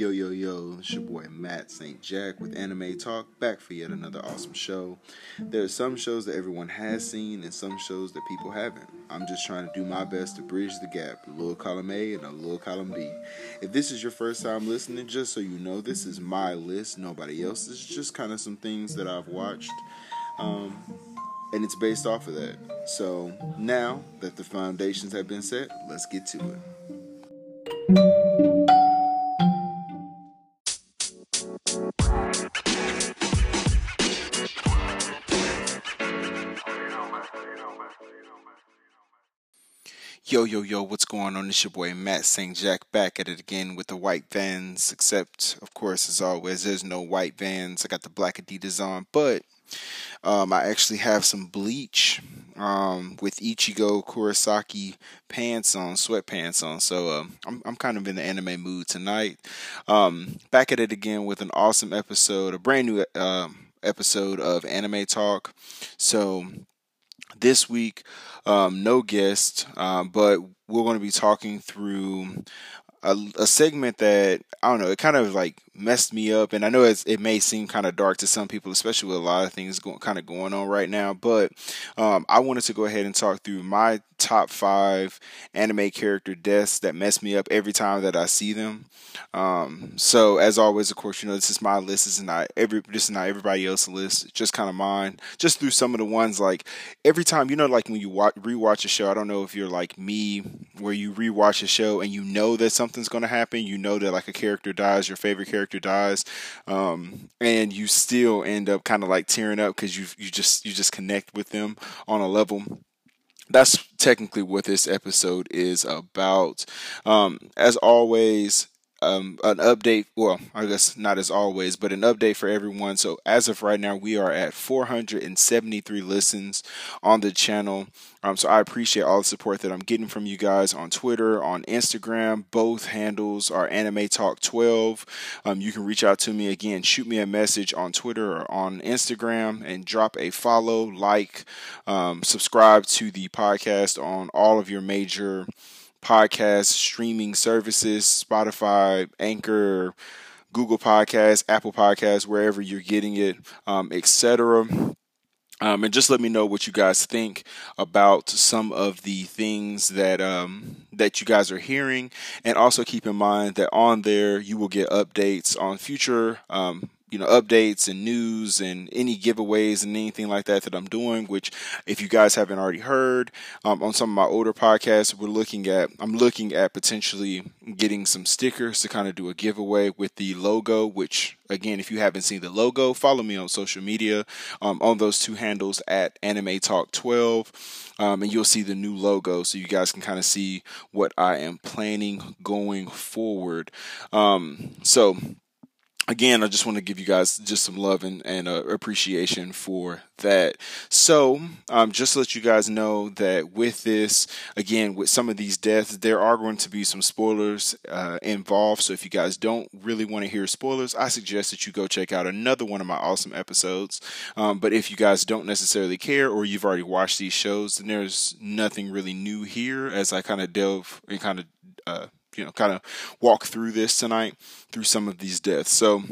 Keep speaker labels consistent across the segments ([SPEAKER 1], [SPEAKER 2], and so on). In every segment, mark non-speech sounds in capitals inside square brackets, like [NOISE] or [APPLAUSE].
[SPEAKER 1] Yo, yo, yo, it's your boy Matt St. Jack with Anime Talk, back for yet another awesome show. There are some shows that everyone has seen and some shows that people haven't. I'm just trying to do my best to bridge the gap, a little column A and a little column B. If this is your first time listening, just so you know, this is my list, nobody else. else's, just kind of some things that I've watched. Um, and it's based off of that. So now that the foundations have been set, let's get to it. Yo, yo, yo, what's going on? It's your boy Matt St. Jack back at it again with the white vans. Except, of course, as always, there's no white vans. I got the black Adidas on, but um, I actually have some bleach um, with Ichigo Kurosaki pants on, sweatpants on. So uh, I'm, I'm kind of in the anime mood tonight. Um, back at it again with an awesome episode, a brand new uh, episode of Anime Talk. So this week, um, no guest, um, but we're going to be talking through a, a, segment that I don't know. It kind of like messed me up, and I know it may seem kind of dark to some people, especially with a lot of things going kind of going on right now. But um, I wanted to go ahead and talk through my top five anime character deaths that mess me up every time that I see them. Um, so as always, of course, you know this is my list. This is not every this is not everybody else's list. Just kind of mine. Just through some of the ones like every time you know, like when you watch rewatch a show. I don't know if you're like me, where you rewatch a show and you know that something's going to happen. You know that like a character dies, your favorite character dies, um, and you still end up kind of like tearing up because you you just you just connect with them on a level that's technically what this episode is about. Um, as always, um, an update. Well, I guess not as always, but an update for everyone. So as of right now, we are at 473 listens on the channel. Um, so I appreciate all the support that I'm getting from you guys on Twitter, on Instagram. Both handles are Anime Talk 12. Um, you can reach out to me again, shoot me a message on Twitter or on Instagram, and drop a follow, like, um, subscribe to the podcast on all of your major podcast streaming services, Spotify, Anchor, Google Podcasts, Apple Podcasts, wherever you're getting it, um, etc. Um, and just let me know what you guys think about some of the things that um, that you guys are hearing, and also keep in mind that on there you will get updates on future um, you know updates and news and any giveaways and anything like that that I'm doing. Which, if you guys haven't already heard, um, on some of my older podcasts, we're looking at I'm looking at potentially getting some stickers to kind of do a giveaway with the logo. Which, again, if you haven't seen the logo, follow me on social media um, on those two handles at Anime Talk 12. Um, and you'll see the new logo so you guys can kind of see what I am planning going forward. Um, so again, I just want to give you guys just some love and, and uh, appreciation for that. So, um, just to let you guys know that with this, again, with some of these deaths, there are going to be some spoilers uh, involved. So, if you guys don't really want to hear spoilers, I suggest that you go check out another one of my awesome episodes. Um, but if you guys don't necessarily care or you've already watched these shows, then there's nothing really new here as I kind of delve and kind of uh, you know kind of walk through this tonight through some of these deaths. So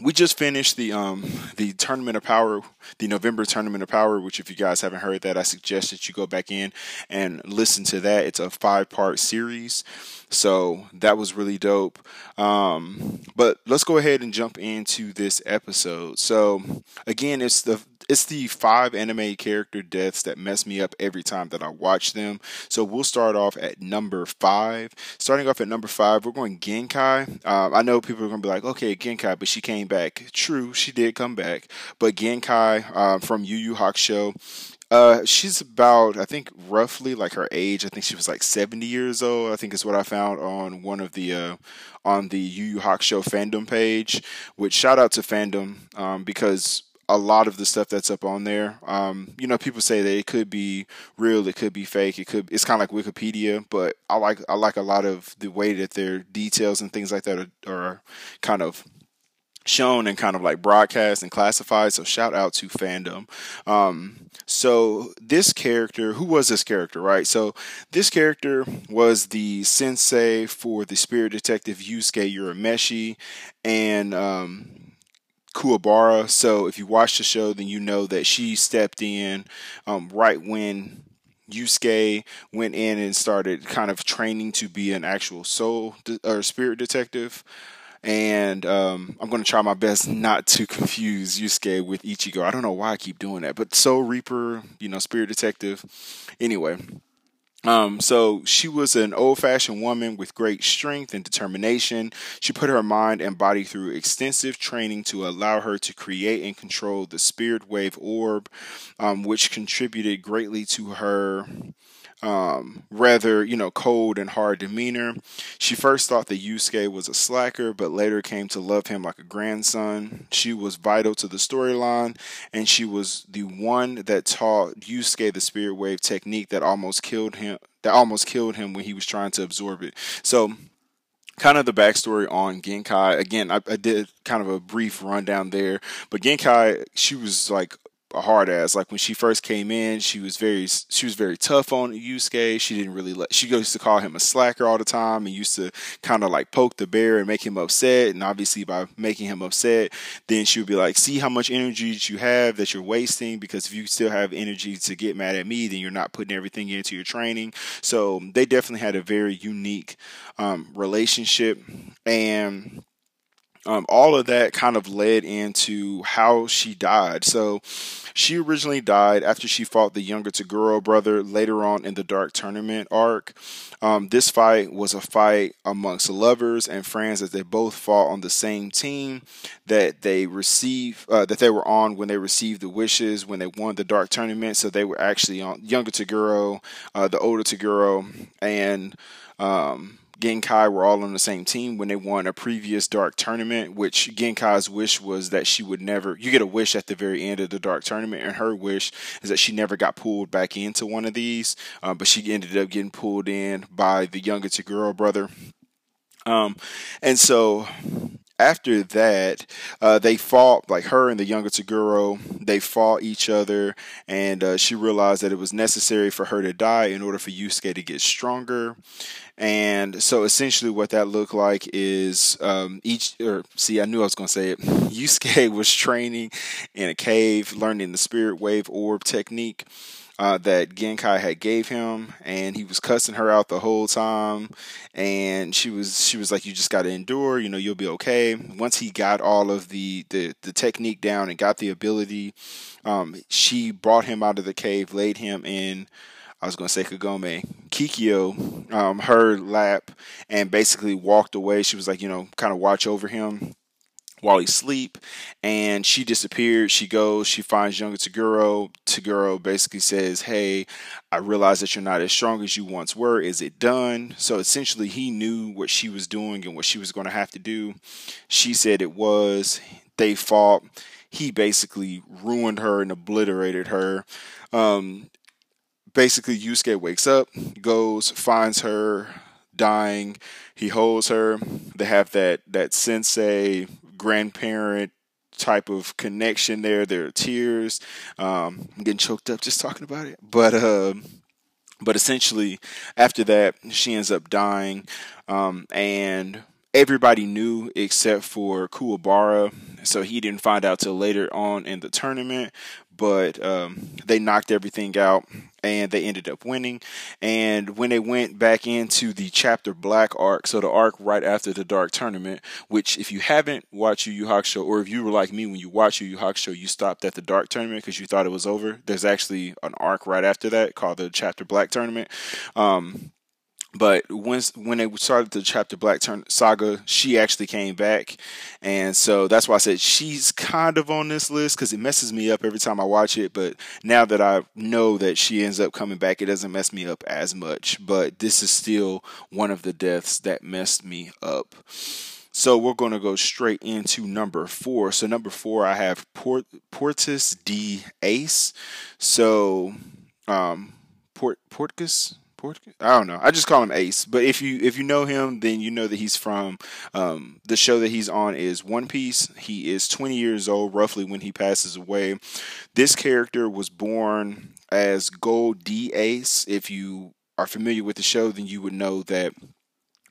[SPEAKER 1] we just finished the um the tournament of power the november tournament of power which if you guys haven't heard that i suggest that you go back in and listen to that it's a five part series so that was really dope um but let's go ahead and jump into this episode so again it's the it's the five anime character deaths that mess me up every time that I watch them. So we'll start off at number five. Starting off at number five, we're going Genkai. Uh, I know people are going to be like, okay, Genkai, but she came back. True, she did come back. But Genkai uh, from Yu Yu Hakusho. Uh, she's about, I think, roughly like her age. I think she was like 70 years old. I think is what I found on one of the uh, on the Yu Yu Hakusho fandom page. Which shout out to fandom um, because a lot of the stuff that's up on there. Um, you know, people say that it could be real, it could be fake, it could. It's kind of like Wikipedia, but I like I like a lot of the way that their details and things like that are, are kind of shown and kind of like broadcast and classified. So shout out to fandom. Um, so this character, who was this character, right? So this character was the sensei for the spirit detective Yusuke Urameshi and um, Kuwabara. So if you watch the show, then you know that she stepped in um, right when Yusuke went in and started kind of training to be an actual soul de- or spirit detective. And um, I'm going to try my best not to confuse Yusuke with Ichigo. I don't know why I keep doing that, but Soul Reaper, you know, spirit detective. Anyway, um, so she was an old fashioned woman with great strength and determination. She put her mind and body through extensive training to allow her to create and control the spirit wave orb, um, which contributed greatly to her um, rather, you know, cold and hard demeanor. She first thought that Yusuke was a slacker, but later came to love him like a grandson. She was vital to the storyline, and she was the one that taught Yusuke the spirit wave technique that almost killed him. That almost killed him when he was trying to absorb it. So kind of the backstory on Genkai. Again, I, I, did kind of a brief rundown there, but Genkai, she was like a hard ass. Like when she first came in, she was very she was very tough on Yusuke. She didn't really let she used to call him a slacker all the time and used to kind of like poke the bear and make him upset. And obviously by making him upset, then she would be like, "See how much energy you have that you're wasting because if you still have energy to get mad at me, then you're not putting everything into your training." So they definitely had a very unique um, relationship and um, all of that kind of led into how she died. So she originally died after she fought the younger Toguro brother later on in the Dark Tournament arc. Um, this fight was a fight amongst lovers and friends as they both fought on the same team that they received uh, that they were on when they received the wishes when they won the Dark Tournament. So they were actually on younger Toguro, uh, the older Toguro, and um, Genkai were all on the same team when they won a previous dark tournament, which Genkai's wish was that she would never, you get a wish at the very end of the dark tournament, and her wish is that she never got pulled back into one of these, uh, but she ended up getting pulled in by the younger Toguro brother. Um, and so after that, uh, they fought like her and the younger Toguro. They fought each other, and uh, she realized that it was necessary for her to die in order for Yusuke to get stronger. And so essentially, what that looked like is um, each, or see, I knew I was going to say it. [LAUGHS] Yusuke was training in a cave, learning the spirit wave orb technique. Uh, that Genkai had gave him, and he was cussing her out the whole time. And she was she was like, "You just got to endure. You know, you'll be okay." Once he got all of the the, the technique down and got the ability, um, she brought him out of the cave, laid him in I was going to say Kagome, Kikyo, um, her lap and basically walked away. She was like, you know, kind of watch over him while he sleep and she disappeared she goes she finds younger toguro toguro basically says hey i realize that you're not as strong as you once were. Is it done? So essentially he knew what she was doing and what she was going to have to do. She said it was they fought he basically ruined her and obliterated her. Um, basically Yusuke wakes up, goes, finds her dying. He holds her. They have that that sensei grandparent type of connection there. There are tears. Um, I'm getting choked up just talking about it. But uh, but essentially, after that, she ends up dying, um, and everybody knew except for Kuwabara. So he didn't find out till later on in the tournament but um, they knocked everything out and they ended up winning. And when they went back into the chapter black arc, so the arc right after the dark tournament, which if you haven't watched Yu Yu Hakusho, or if you were like me when you watched Yu Yu Hakusho, you stopped at the dark tournament because you thought it was over. There's actually an arc right after that called the chapter black tournament. Um, but once when they started the chapter black turn saga she actually came back. And so that's why i said she's kind of on this list because it messes me up every time i watch it. But now that i know that she ends up coming back it doesn't mess me up as much. But this is still one of the deaths that messed me up. So we're going to go straight into number four. So number four, I have Port, Portus D Ace. So um, Port Portcus I don't know. I just call him Ace. But if you if you know him, then you know that he's from um, the show that he's on is One Piece. He is 20 years old, roughly, when he passes away. This character was born as Gold D Ace. If you are familiar with the show, then you would know that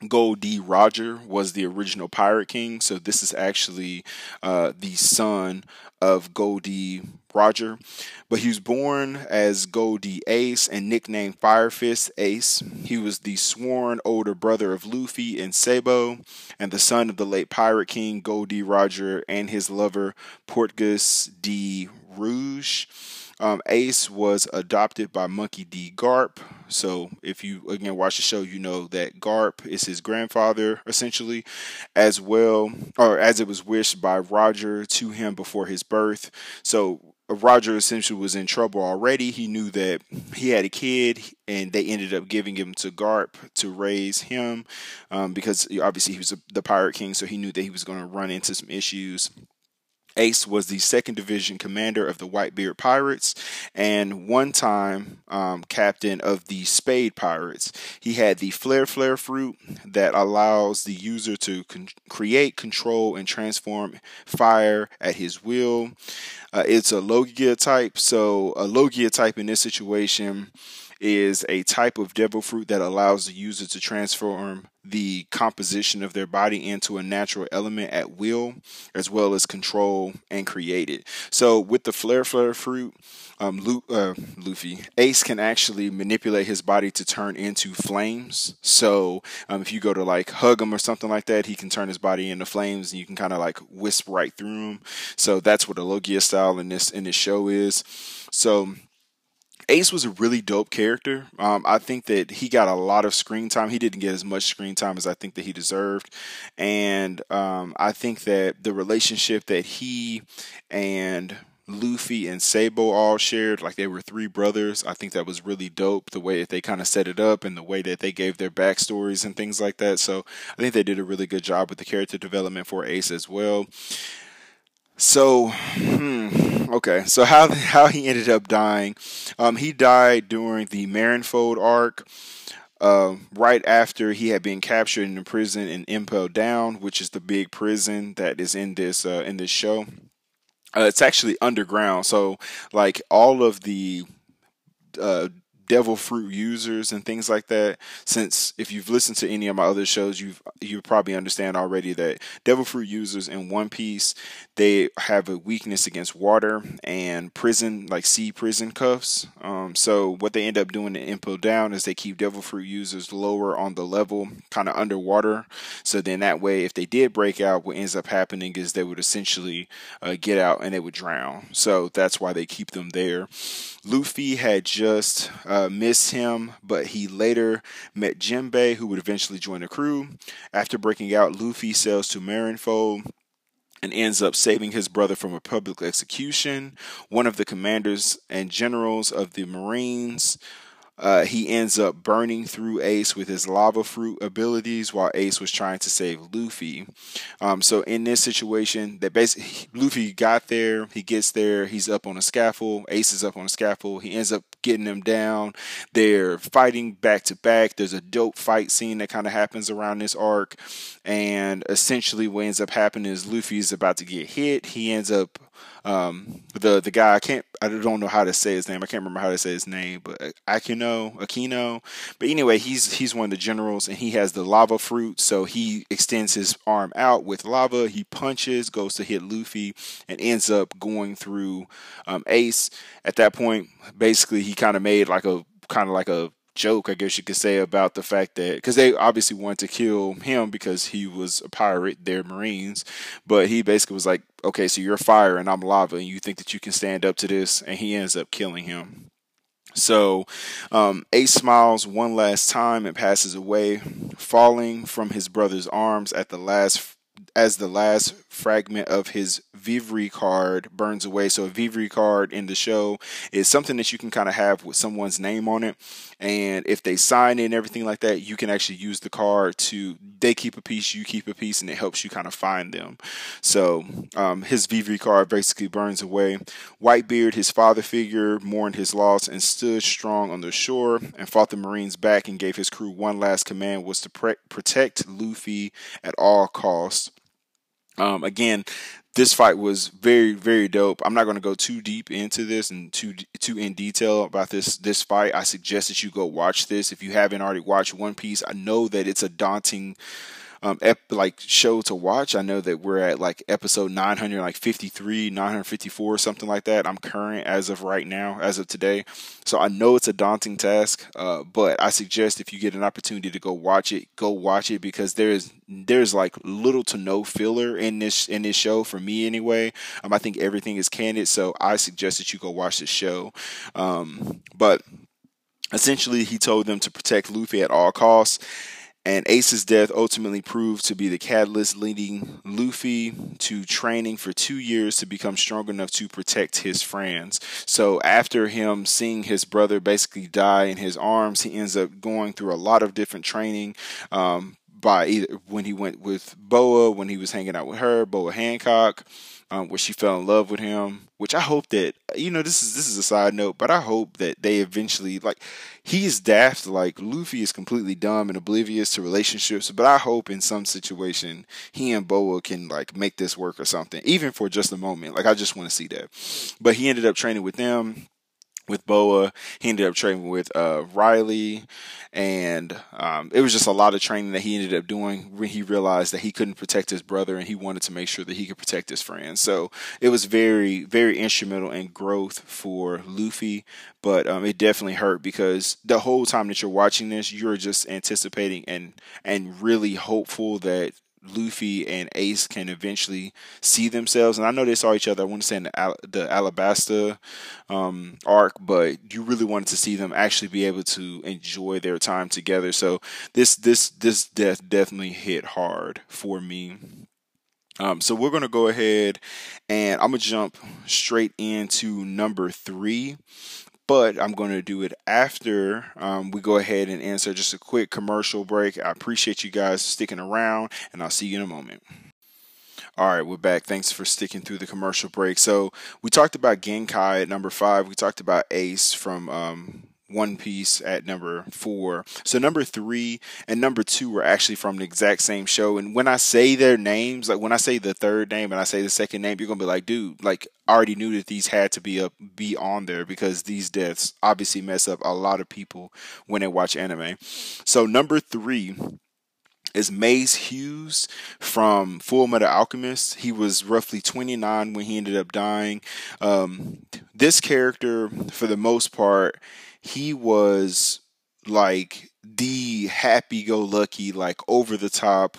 [SPEAKER 1] Gol D. Roger was the original Pirate King. So this is actually uh, the son of Gol D. Roger. But he was born as Gol D. Ace and nicknamed Fire Fist Ace. He was the sworn older brother of Luffy and Sabo, and the son of the late Pirate King Gol D. Roger and his lover Portgas D. Rouge. Um, Ace was adopted by Monkey D. Garp. So if you again watch the show, you know that Garp is his grandfather essentially, as well, or as it was wished by Roger to him before his birth. So Roger essentially was in trouble already. He knew that he had a kid, and they ended up giving him to Garp to raise him um, because obviously he was the pirate king, so he knew that he was going to run into some issues. Ace was the second division commander of the Whitebeard Pirates and one time um, captain of the Spade Pirates. He had the Flare Flare fruit that allows the user to con- create, control, and transform fire at his will. Uh, it's a Logia type, so a Logia type in this situation is a type of devil fruit that allows the user to transform the composition of their body into a natural element at will, as well as control and create it. So, with the flare flare fruit, um, Lu- uh, Luffy Ace can actually manipulate his body to turn into flames. So, um, if you go to like hug him or something like that, he can turn his body into flames, and you can kind of like wisp right through him. So that's what a Logia style in this in this show is. So Ace was a really dope character. Um, I think that he got a lot of screen time. He didn't get as much screen time as I think that he deserved, and um, I think that the relationship that he and Luffy and Sabo all shared, like they were three brothers. I think that was really dope. The way that they kind of set it up and the way that they gave their backstories and things like that. So I think they did a really good job with the character development for Ace as well. So, hmm, okay. So how [LAUGHS] how he ended up dying? Um, he died during the Marineford arc. Uh, right after he had been captured in the prison in Impel Down, which is the big prison that is in this uh, in this show. Uh, it's actually underground, so like all of the uh, devil fruit users and things like that. Since if you've listened to any of my other shows you've you probably understand already that devil fruit users in one piece they have a weakness against water and prison like sea prison cuffs. Um, so what they end up doing in Impel Down is they keep devil fruit users lower on the level kind of underwater. So then that way if they did break out what ends up happening is they would essentially uh, get out and they would drown. So that's why they keep them there. Luffy had just uh, Uh, missed him, but he later met Jinbei, who would eventually join the crew. After breaking out, Luffy sails to Marineford and ends up saving his brother from a public execution. One of the commanders and generals of the Marines uh, he ends up burning through Ace with his lava fruit abilities while Ace was trying to save Luffy. Um, so in this situation, that basically Luffy got there, he gets there, he's up on a scaffold. Ace is up on a scaffold. He ends up getting them down. They're fighting back to back. There's a dope fight scene that kind of happens around this arc, and essentially what ends up happening is Luffy is about to get hit. He ends up um, the the guy I can't I don't know how to say his name. I can't remember how to say his name, but Aquino Aquino. But anyway, he's he's one of the generals, and he has the lava fruit. So he extends his arm out with lava. He punches, goes to hit Luffy, and ends up going through um, Ace. At that point, basically, he kind of made like a kind of like a joke, I guess you could say, about the fact that because they obviously wanted to kill him because he was a pirate, they're Marines, but he basically was like, okay, so you're fire and I'm lava, and you think that you can stand up to this, and he ends up killing him. So, um, Ace smiles one last time and passes away, falling from his brother's arms at the last as the last fragment of his Vivre card burns away. So a Vivre card in the show is something that you can kind of have with someone's name on it. And if they sign it and everything like that, you can actually use the card to, they keep a piece, you keep a piece, and it helps you kind of find them. So um, his Vivre card basically burns away. Whitebeard, his father figure, mourned his loss and stood strong on the shore and fought the Marines back and gave his crew one last command was to pre- protect Luffy at all costs. Um, again, this fight was very very dope. I'm not going to go too deep into this and too too in detail about this this fight. I suggest that you go watch this if you haven't already watched One Piece. I know that it's a daunting um, ep- like show to watch. I know that we're at like episode 900, like 53, 954, something like that. I'm current as of right now, as of today. So I know it's a daunting task, uh, but I suggest if you get an opportunity to go watch it, go watch it because there's there's like little to no filler in this in this show for me anyway. Um, I think everything is candid, so I suggest that you go watch the show. Um, but essentially, he told them to protect Luffy at all costs and Ace's death ultimately proved to be the catalyst leading Luffy to training for two years to become strong enough to protect his friends. So after him seeing his brother basically die in his arms, he ends up going through a lot of different training. Um, by either when he went with Boa, when he was hanging out with her, Boa Hancock, um, where she fell in love with him. Which I hope that you know this is this is a side note, but I hope that they eventually like he is daft. Like Luffy is completely dumb and oblivious to relationships, but I hope in some situation he and Boa can like make this work or something, even for just a moment. Like I just want to see that. But he ended up training with them with Boa. He ended up training with uh, Riley, and um, it was just a lot of training that he ended up doing when he realized that he couldn't protect his brother, and he wanted to make sure that he could protect his friends. So it was very, very instrumental in growth for Luffy, but um, it definitely hurt because the whole time that you're watching this, you're just anticipating and and really hopeful that Luffy and Ace can eventually see themselves. And I know they saw each other. I want to say in the, Al- the Alabasta um, arc, but you really wanted to see them actually be able to enjoy their time together. So this this this death definitely hit hard for me. Um, so we're gonna go ahead and I'm gonna jump straight into number three but I'm going to do it after um, we go ahead and answer just a quick commercial break. I appreciate you guys sticking around, and I'll see you in a moment. All right, we're back. Thanks for sticking through the commercial break. So we talked about Genkai at number five. We talked about Ace from um, one Piece at number four. So number three and number two were actually from the exact same show. And when I say their names, like when I say the third name and I say the second name, you're gonna be like, dude, like I already knew that these had to be up be on there because these deaths obviously mess up a lot of people when they watch anime. So number three is Maes Hughes from Full Metal Alchemist. He was roughly 29 when he ended up dying. Um, this character, for the most part, he was like the happy go lucky, like over the top,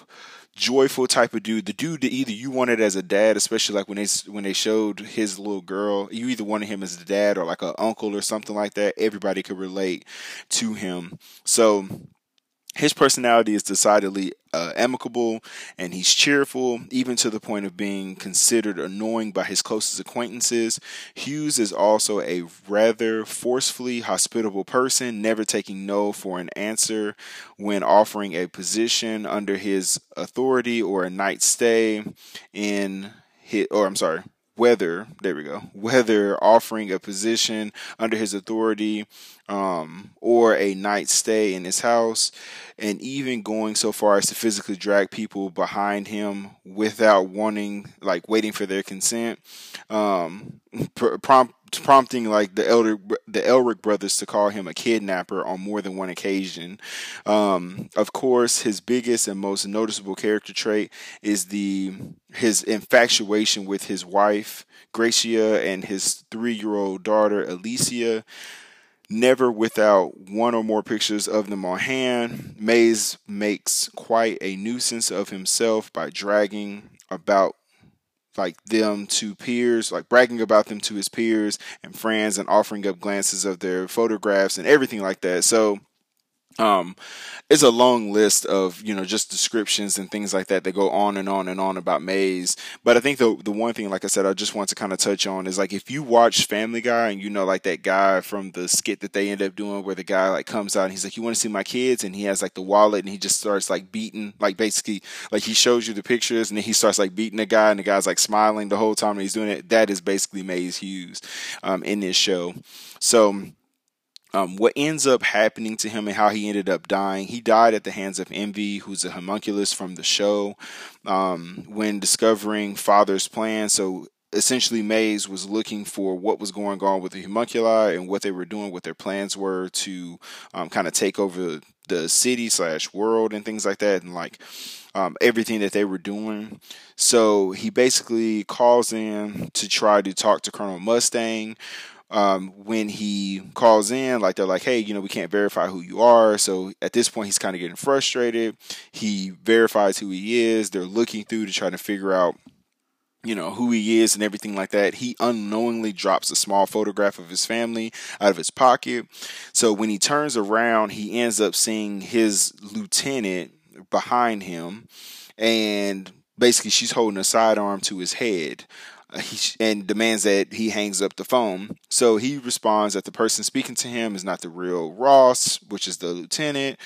[SPEAKER 1] joyful type of dude. The dude that either you wanted as a dad, especially like when they when they showed his little girl, you either wanted him as a dad or like an uncle or something like that. Everybody could relate to him. So his personality is decidedly uh, amicable and he's cheerful, even to the point of being considered annoying by his closest acquaintances. Hughes is also a rather forcefully hospitable person, never taking no for an answer when offering a position under his authority or a night stay in his, or I'm sorry, whether there we go whether offering a position under his authority um, or a night stay in his house and even going so far as to physically drag people behind him without wanting like waiting for their consent um, prompt prompting like the elder the Elric brothers to call him a kidnapper on more than one occasion. Um, of course, his biggest and most noticeable character trait is the his infatuation with his wife Gracia and his three year old daughter Alicia. Never without one or more pictures of them on hand, Maes makes quite a nuisance of himself by dragging about like them to peers, like bragging about them to his peers and friends and offering up glances of their photographs and everything like that. So um, it's a long list of you know just descriptions and things like that that go on and on and on about Maes. But I think the the one thing, like I said, I just want to kind of touch on is like if you watch Family Guy and you know like that guy from the skit that they end up doing where the guy like comes out and he's like, "You want to see my kids?" and he has like the wallet and he just starts like beating, like basically like he shows you the pictures and then he starts like beating the guy and the guy's like smiling the whole time and he's doing it. That is basically Maes Hughes um, in this show. So um, what ends up happening to him and how he ended up dying. He died at the hands of Envy, who's a homunculus from the show, um, when discovering Father's plan. So essentially, Maes was looking for what was going on with the homunculi and what they were doing, what their plans were to um, kind of take over the city slash world and things like that, and like um, everything that they were doing. So he basically calls in to try to talk to Colonel Mustang um, when he calls in, like they're like, hey, you know, we can't verify who you are. So at this point, he's kind of getting frustrated. He verifies who he is. They're looking through to try to figure out, you know, who he is and everything like that. He unknowingly drops a small photograph of his family out of his pocket. So when he turns around, he ends up seeing his lieutenant behind him. And basically, she's holding a sidearm to his head and demands that he hangs up the phone. So he responds that the person speaking to him is not the real Ross, which is the lieutenant.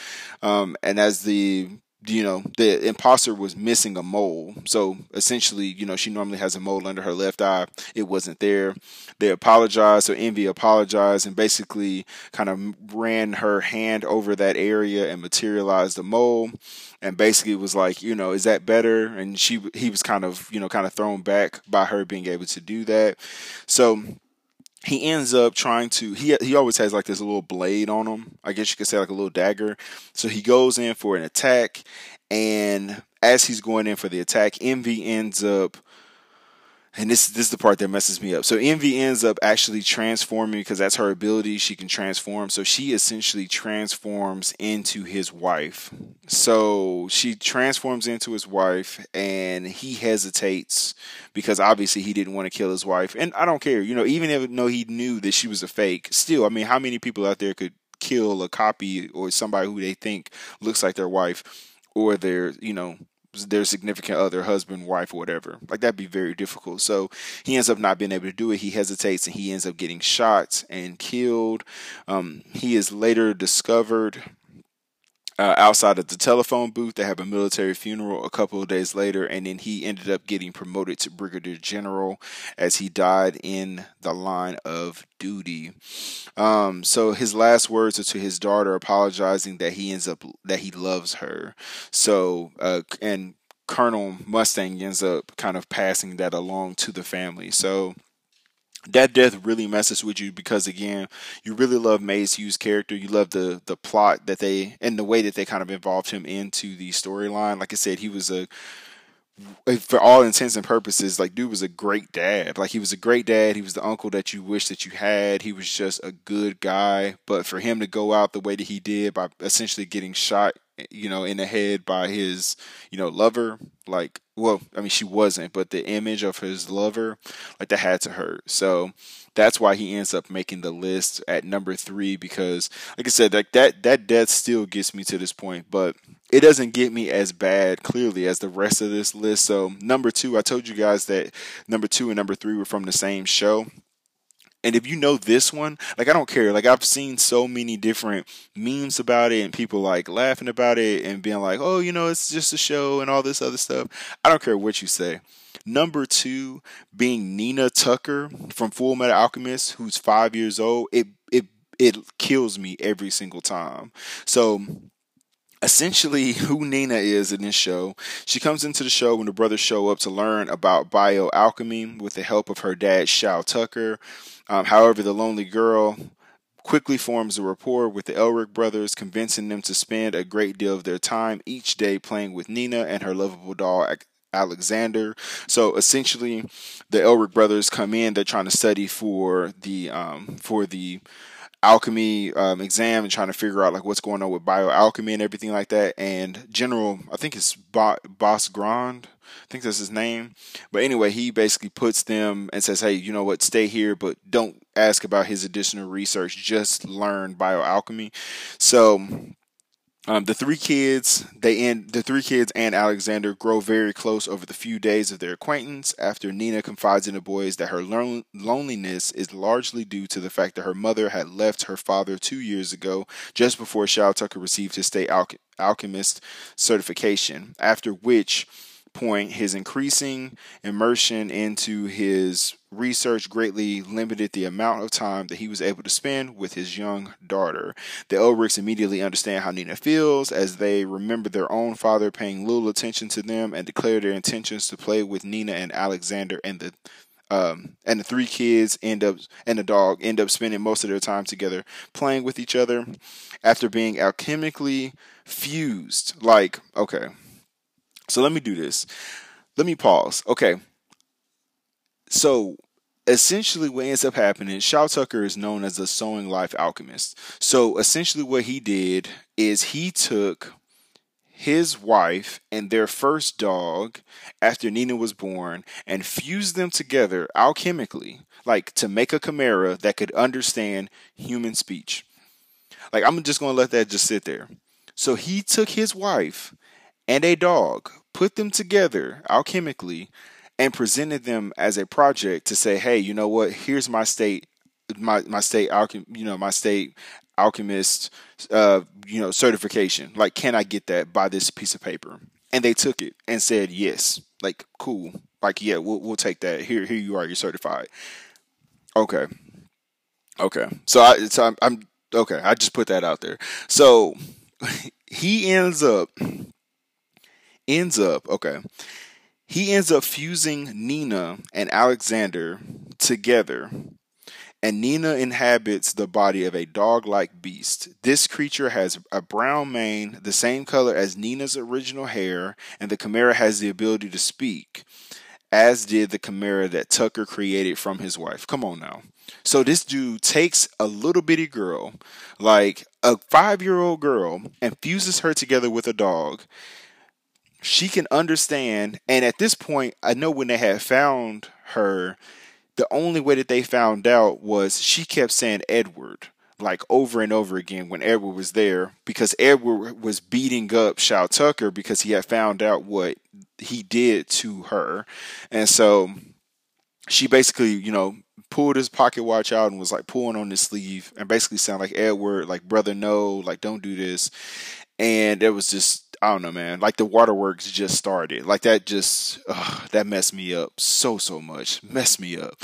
[SPEAKER 1] Um, and as the you know the imposter was missing a mole. So essentially you know she normally has a mole under her left eye. It wasn't there. They apologized. So envy apologized and basically kind of ran her hand over that area and materialized the mole and basically was like, you know, is that better? And she he was kind of, you know, kind of thrown back by her being able to do that. So he ends up trying to he he always has like this little blade on him. I guess you could say like a little dagger. So he goes in for an attack and as he's going in for the attack, Envy ends up and this this is the part that messes me up. So Envy ends up actually transforming because that's her ability. She can transform. So she essentially transforms into his wife. So she transforms into his wife, and he hesitates because obviously he didn't want to kill his wife. And I don't care, you know, even if no he knew that she was a fake. Still, I mean, how many people out there could kill a copy or somebody who they think looks like their wife or their you know their significant other, husband, wife, whatever. Like that'd be very difficult. So he ends up not being able to do it. He hesitates and he ends up getting shot and killed. Um, he is later discovered uh, outside of the telephone booth. They have a military funeral a couple of days later, and then he ended up getting promoted to brigadier general as he died in the line of duty. Um, so his last words are to his daughter, apologizing that he ends up that he loves her. So uh, and Colonel Mustang ends up kind of passing that along to the family. So that death really messes with you because again, you really love Maes Hughes' character. You love the the plot that they and the way that they kind of involved him into the storyline. Like I said, he was a for all intents and purposes, like dude was a great dad. Like he was a great dad. He was the uncle that you wish that you had. He was just a good guy. But for him to go out the way that he did by essentially getting shot, you know, in the head by his, you know, lover, like well, I mean she wasn't, but the image of his lover, like that had to hurt. So that's why he ends up making the list at number three because, like I said, like that that death still gets me to this point, but it doesn't get me as bad clearly as the rest of this list. So number two, I told you guys that number two and number three were from the same show. And if you know this one, like I don't care. Like I've seen so many different memes about it and people like laughing about it and being like, "Oh, you know, it's just a show and all this other stuff." I don't care what you say. Number two being Nina Tucker from Full Metal Alchemist, who's five years old. It it it kills me every single time. So essentially who Nina is in this show. She comes into the show when the brothers show up to learn about bioalchemy with the help of her dad, Shou Tucker. Um, however, the lonely girl quickly forms a rapport with the Elric brothers, convincing them to spend a great deal of their time each day playing with Nina and her lovable doll, Alexander. So essentially, the Elric brothers come in. They're trying to study for the um, for the alchemy um, exam and trying to figure out like what's going on with bioalchemy and everything like that. And General, I think it's Bo- Boss Grand. I think that's his name. But anyway, he basically puts them and says, "Hey, you know what? Stay here, but don't ask about his additional research. Just learn bioalchemy." So Um, the three kids, they end the three kids and Alexander grow very close over the few days of their acquaintance. After Nina confides in the boys that her lon- loneliness is largely due to the fact that her mother had left her father two years ago, just before Shou Tucker received his state al- alchemist certification. After which point, his increasing immersion into his research greatly limited the amount of time that he was able to spend with his young daughter. The Elrics immediately understand how Nina feels as they remember their own father paying little attention to them and declare their intentions to play with Nina and Alexander and the um, and the three kids end up and the dog end up spending most of their time together playing with each other after being alchemically fused. Like, okay, so let me do this. Let me pause. Okay. So essentially what ends up happening, Shou Tucker is known as the sewing life alchemist. So essentially what he did is he took his wife and their first dog after Nina was born and fused them together alchemically, like to make a chimera that could understand human speech. Like I'm just going to let that just sit there. So he took his wife and a dog, put them together alchemically, and presented them as a project to say, hey, you know what? Here's my state, my my state alchem, you know, my state alchemist, uh, you know, certification. Like, can I get that by this piece of paper? And they took it and said yes. Like, cool. Like, yeah, we'll we'll take that. Here, here you are. You're certified. Okay. Okay. So I, so I'm, I'm okay. I just put that out there. So [LAUGHS] he ends up ends up okay he ends up fusing nina and alexander together and nina inhabits the body of a dog-like beast. This creature has a brown mane the same color as nina's original hair and the chimera has the ability to speak as did the chimera that tucker created from his wife. Come on now. So this dude takes a little bitty girl like a five-year-old girl and fuses her together with a dog she can understand. And at this point, I know when they had found her, the only way that they found out was she kept saying Edward like over and over again when Edward was there because Edward was beating up Shou Tucker because he had found out what he did to her. And so she basically, you know, pulled his pocket watch out and was like pulling on his sleeve and basically sound like Edward, like brother, no, like don't do this. And it was just I don't know, man. Like the waterworks just started. Like that just ugh, that messed me up so so much. Messed me up.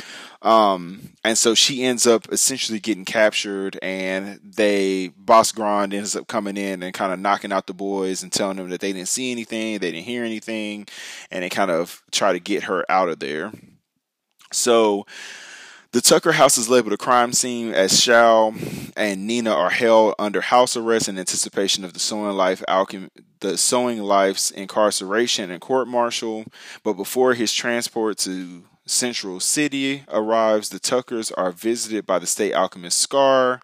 [SPEAKER 1] Um, and so she ends up essentially getting captured, and they Boss Grand ends up coming in and kind of knocking out the boys and telling them that they didn't see anything, they didn't hear anything, and they kind of try to get her out of there. So the Tucker house is labeled a crime scene as Shou and Nina are held under house arrest in anticipation of the sewing life alchem- the sewing life's incarceration and court martial. But before his transport to Central City arrives, the Tuckers are visited by the state alchemist Scar,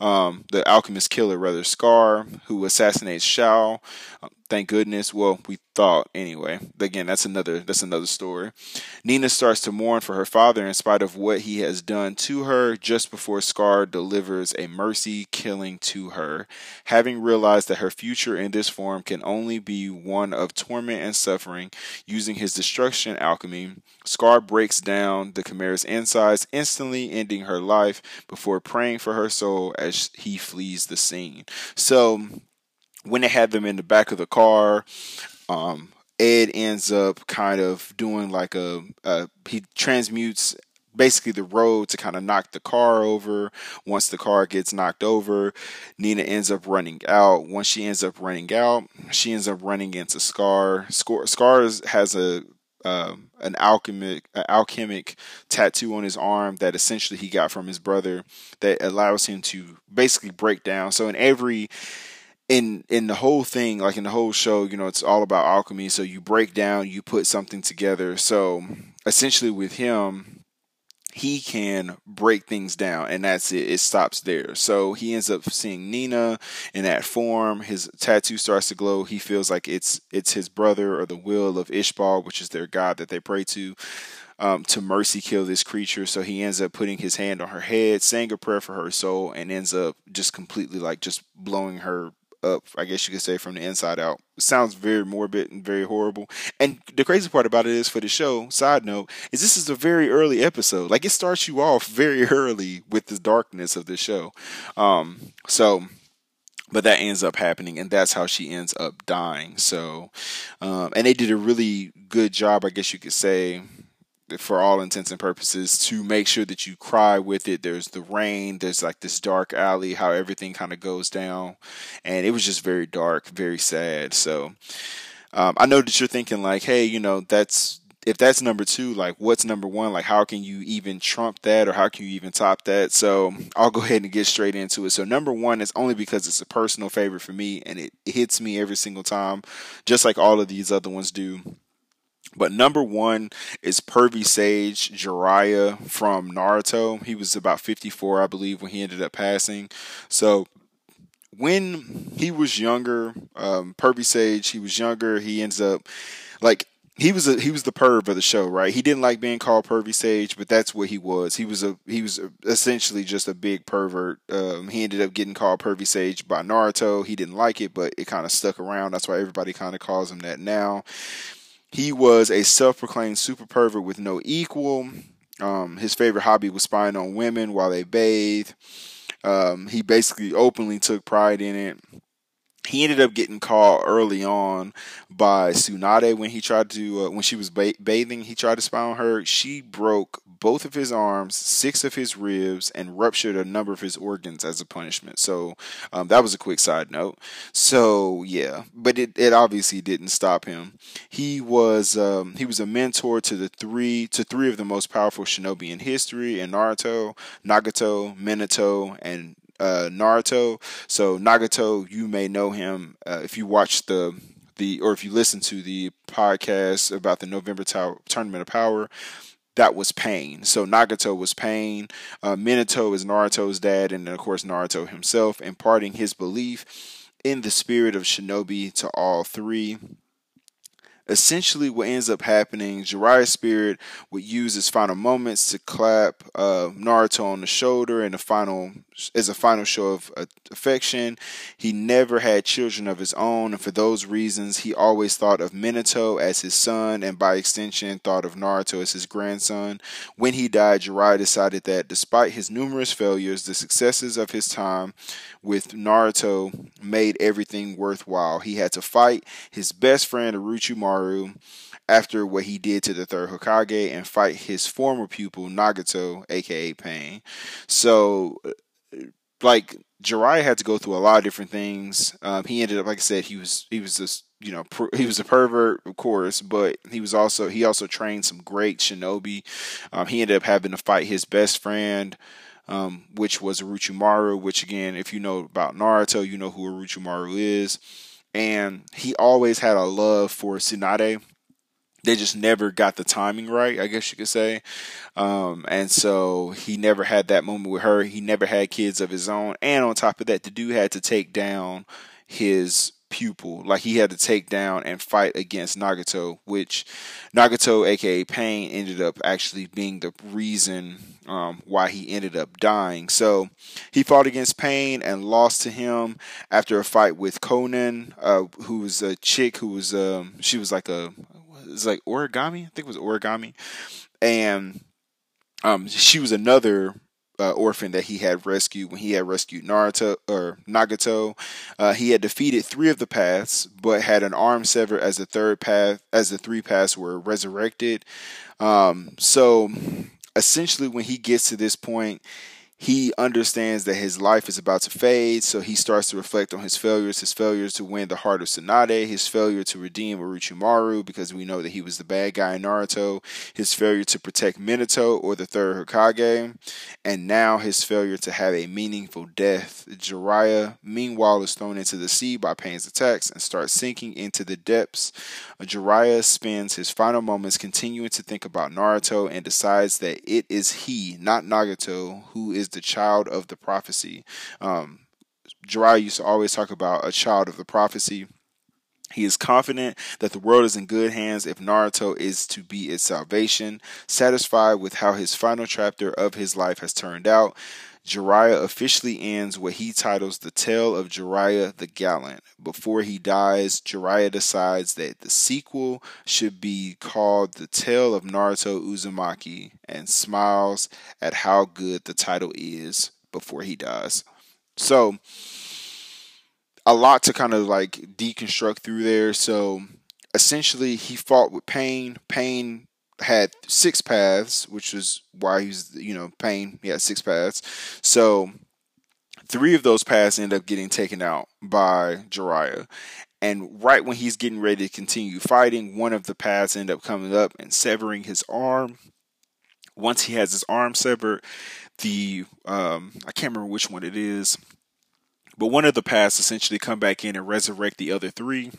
[SPEAKER 1] um, the alchemist killer rather Scar, who assassinates Shou. Thank goodness. Well, we thought anyway. Again, that's another that's another story. Nina starts to mourn for her father in spite of what he has done to her just before Scar delivers a mercy killing to her. Having realized that her future in this form can only be one of torment and suffering, using his destruction alchemy, Scar breaks down the Chimera's insides, instantly ending her life before praying for her soul as he flees the scene. So when they have them in the back of the car, um, Ed ends up kind of doing like a, a he transmutes basically the road to kind of knock the car over. Once the car gets knocked over, Nina ends up running out. Once she ends up running out, she ends up running into Scar. Scar, Scar has a uh, an alchemic an alchemic tattoo on his arm that essentially he got from his brother that allows him to basically break down. So in every in in the whole thing, like in the whole show, you know, it's all about alchemy. So you break down, you put something together. So essentially, with him, he can break things down, and that's it. It stops there. So he ends up seeing Nina in that form. His tattoo starts to glow. He feels like it's it's his brother or the will of Ishbal, which is their god that they pray to. Um, to mercy kill this creature. So he ends up putting his hand on her head, saying a prayer for her soul, and ends up just completely like just blowing her up, I guess you could say, from the inside out. Sounds very morbid and very horrible. And the crazy part about it is for the show, side note, is this is a very early episode. Like it starts you off very [LAUGHS] early with the darkness of the show. Um, so but that ends up happening and that's how she ends up dying so um, and they did a really good job i guess you could say for all intents and purposes to make sure that you cry with it there's the rain there's like this dark alley how everything kind of goes down and it was just very dark very sad so um, i know that you're thinking like hey you know that's if that's number two, like what's number one? Like how can you even trump that or how can you even top that? So I'll go ahead and get straight into it. So number one is only because it's a personal favorite for me and it, hits me every single time, just like all of these other ones do. But number one is Pervy Sage Jiraiya from Naruto. He was about 54, I believe, when he ended up passing. So when he was younger, um, Pervy Sage, he was younger. He ends up like he was a he was the perv of the show, right? He didn't like being called pervy sage, but that's what he was. He was a he was essentially just a big pervert. Um, he ended up getting called pervy sage by Naruto. He didn't like it, but it kind of stuck around. That's why everybody kind of calls him that now. He was a self-proclaimed super pervert with no equal. Um, his favorite hobby was spying on women while they bathe. Um, he basically openly took pride in it he ended up getting caught early on by Tsunade when he tried to uh, when she was ba- bathing. He tried to spy on her. She broke both of his arms, six of his ribs, and ruptured a number of his organs as a punishment. So um, that was a quick side note. So yeah, but it, it obviously didn't stop him. He was um, he was a mentor to the three to three of the most powerful shinobi in history in Naruto, Nagato, Minato, and uh, Naruto. So Nagato, you may know him uh, if you watch the the or if you listen to the podcast about the November Tower, Tournament of Power. That was Pain. So Nagato was Pain. Uh, Minato is Naruto's dad, and then of course Naruto himself, imparting his belief in the spirit of Shinobi to all three essentially what ends up happening, Jiraiya's spirit would use his final moments to clap uh, Naruto on the shoulder in the final as a final show of uh, affection. He never had children of his own, and for those reasons, he always thought of Minato as his son, and by extension, thought of Naruto as his grandson. When he died, Jiraiya decided that despite his numerous failures, the successes of his time with Naruto made everything worthwhile. He had to fight his best friend Orochimaru after what he did to the third Hokage and fight his former pupil Nagato, aka Pain. So, like Jiraiya had to go through a lot of different things. Um, he ended up, like I said, he was he was this you know per, he was a pervert, of course, but he was also he also trained some great shinobi. Um, he ended up having to fight his best friend um, which was Orochimaru, which again, if you know about Naruto, you know who Orochimaru is. And he always had a love for Tsunade. They just never got the timing right, I guess you could say. Um, and so he never had that moment with her. He never had kids of his own. And on top of that, the dude had to take down his pupil. Like he had to take down and fight against Nagato, which Nagato, aka Pain, ended up actually being the reason um, why he ended up dying. So he fought against Pain and lost to him after a fight with Konan, uh, who was a chick who was um, she was like a was like origami, I think it was origami, and um, she was another uh, orphan that he had rescued when he had rescued Naruto or Nagato. Uh, he had defeated three of the paths, but had an arm severed as the third path, as the three paths were resurrected. Um, so essentially, when he gets to this point, he understands that his life is about to fade, so he starts to reflect on his failures, his failures to win the heart of Tsunade, his failure to redeem Orochimaru because we know that he was the bad guy in Naruto, his failure to protect Minato or the third Hokage, and now his failure to have a meaningful death. Jiraiya, meanwhile, is thrown into the sea by Pain's attacks and starts sinking into the depths. Jiraiya spends his final moments continuing to think about Naruto and decides that it is he, not Nagato, who is is the child of the prophecy. Um, Jiraiya used to always talk about a child of the prophecy. He is confident that the world is in good hands if Naruto is to be its salvation. Satisfied with how his final chapter of his life has turned out, Jiraiya officially ends what he titles The Tale of Jiraiya the Gallant. Before he dies, Jiraiya decides that the sequel should be called The Tale of Naruto Uzumaki and smiles at how good the title is before he dies. So, a lot to kind of like deconstruct through there. So, essentially, he fought with Pain. Pain had six paths, which was why he's you know pain. He had six paths, so three of those paths end up getting taken out by Jiraiya. And right when he's getting ready to continue fighting, one of the paths end up coming up and severing his arm. Once he has his arm severed, the um, I can't remember which one it is, but one of the paths essentially come back in and resurrect the other three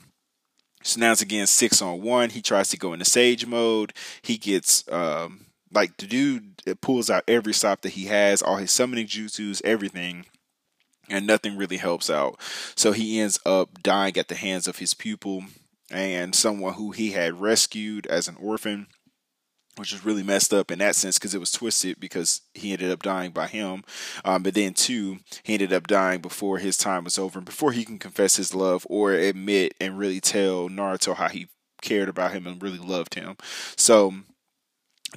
[SPEAKER 1] so now it's again six on one. He tries to go into Sage mode. He gets um, like the dude pulls out every stop that he has, all his summoning jutsus, everything, and nothing really helps out. So he ends up dying at the hands of his pupil and someone who he had rescued as an orphan which was really messed up in that sense because it was twisted because he ended up dying by him. Um, but then, two, he ended up dying before his time was over and before he can confess his love or admit and really tell Naruto how he cared about him and really loved him. So,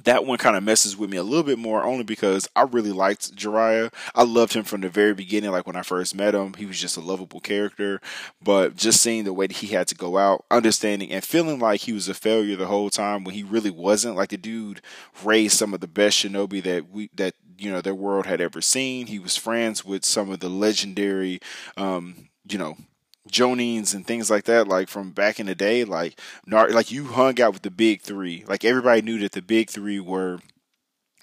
[SPEAKER 1] that one kind of messes with me a little bit more only because I really liked Jiraiya. I loved him from the very beginning, like when I first met him. He was just a lovable character. But just seeing the way that he had to go out, understanding and feeling like he was a failure the whole time when he really wasn't. Like the dude raised some of the best shinobi that we that you know their world had ever seen. He was friends with some of the legendary um, you know, Jonins and things like that, like from back in the day, like like you hung out with the big three. Like everybody knew that the big three were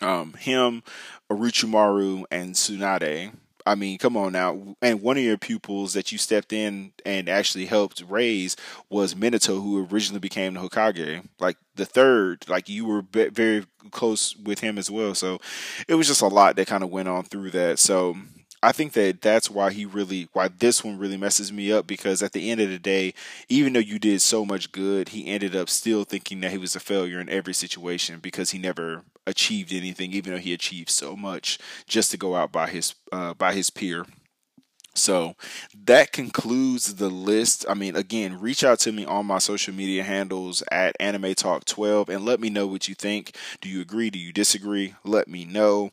[SPEAKER 1] um, him, Orochimaru, and Tsunade. I mean, come on now. And one of your pupils that you stepped in and actually helped raise was Minato, who originally became the Hokage. Like the third, like you were very close with him as well. So it was just a lot that kind of went on through that. So I think that that's why he really, why this one really messes me up because at the end of the day, even though you did so much good, he ended up still thinking that he was a failure in every situation because he never achieved anything, even though he achieved so much just to go out by his uh, by his peer. So that concludes the list. I mean, again, reach out to me on my social media handles at Anime Talk 12 and let me know what you think. Do you agree? Do you disagree? Let me know.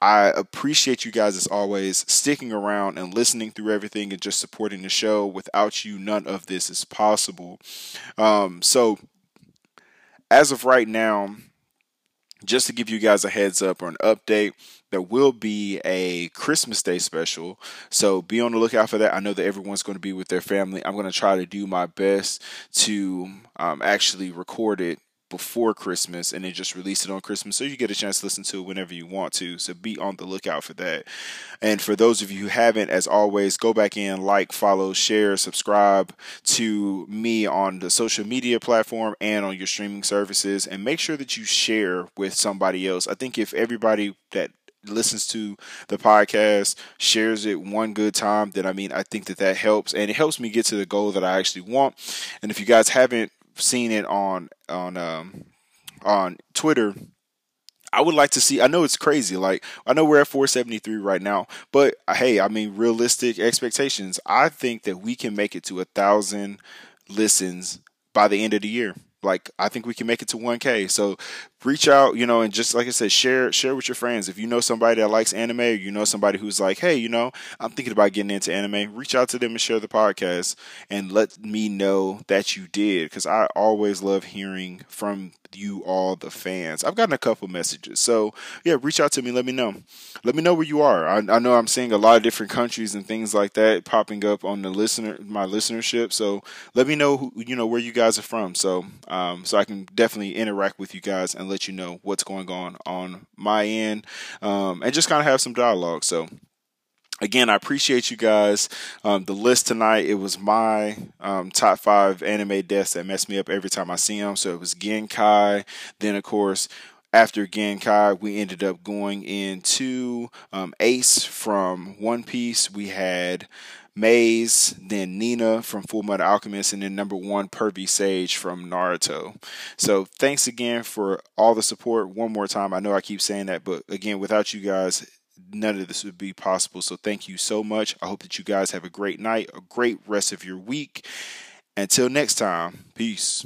[SPEAKER 1] I appreciate you guys as always sticking around and listening through everything and just supporting the show. Without you, none of this is possible. Um, so, as of right now, just to give you guys a heads up or an update, there will be a Christmas Day special. So be on the lookout for that. I know that everyone's going to be with their family. I'm going to try to do my best to um, actually record it before Christmas and then just release it on Christmas so you get a chance to listen to it whenever you want to. So be on the lookout for that. And for those of you who haven't, as always, go back in, like, follow, share, subscribe to me on the social media platform and on your streaming services and make sure that you share with somebody else. I think if everybody that listens to the podcast shares it one good time then i mean i think that that helps and it helps me get to the goal that i actually want and if you guys haven't seen it on on um, on Twitter. I would like to see. I know it's crazy. Like I know we're at 473 right now, but uh, hey, I mean realistic expectations. I think that we can make it to a thousand listens by the end of the year. Like I think we can make it to 1K. So reach out, you know, and just like I said, share share with your friends. If you know somebody that likes anime, or you know somebody who's like, hey, you know, I'm thinking about getting into anime, reach out to them and share the podcast and let me know that you did because I always love hearing from you all the fans. I've gotten a couple messages. So yeah, reach out to me, let me know. Let me know where you are. I, I know I'm seeing a lot of different countries and things like that popping up on the listener my listenership. So let me know who you know where you guys are from. So um so I can definitely interact with you guys and let you know what's going on on my end, um, and just kind of have some dialogue. So again, I appreciate you guys. Um, the list tonight, it was my um, top five anime deaths that mess me up every time I see them. So it was Genkai. Then, of course, after Genkai, we ended up going into um, Ace from One Piece. We had Maes, then Nina from Full Metal Alchemist, and then number one, Pervy Sage from Naruto. So thanks again for all the support one more time. I know I keep saying that, but again, without you guys, none of this would be possible. So thank you so much. I hope that you guys have a great night, a great rest of your week. Until next time, peace.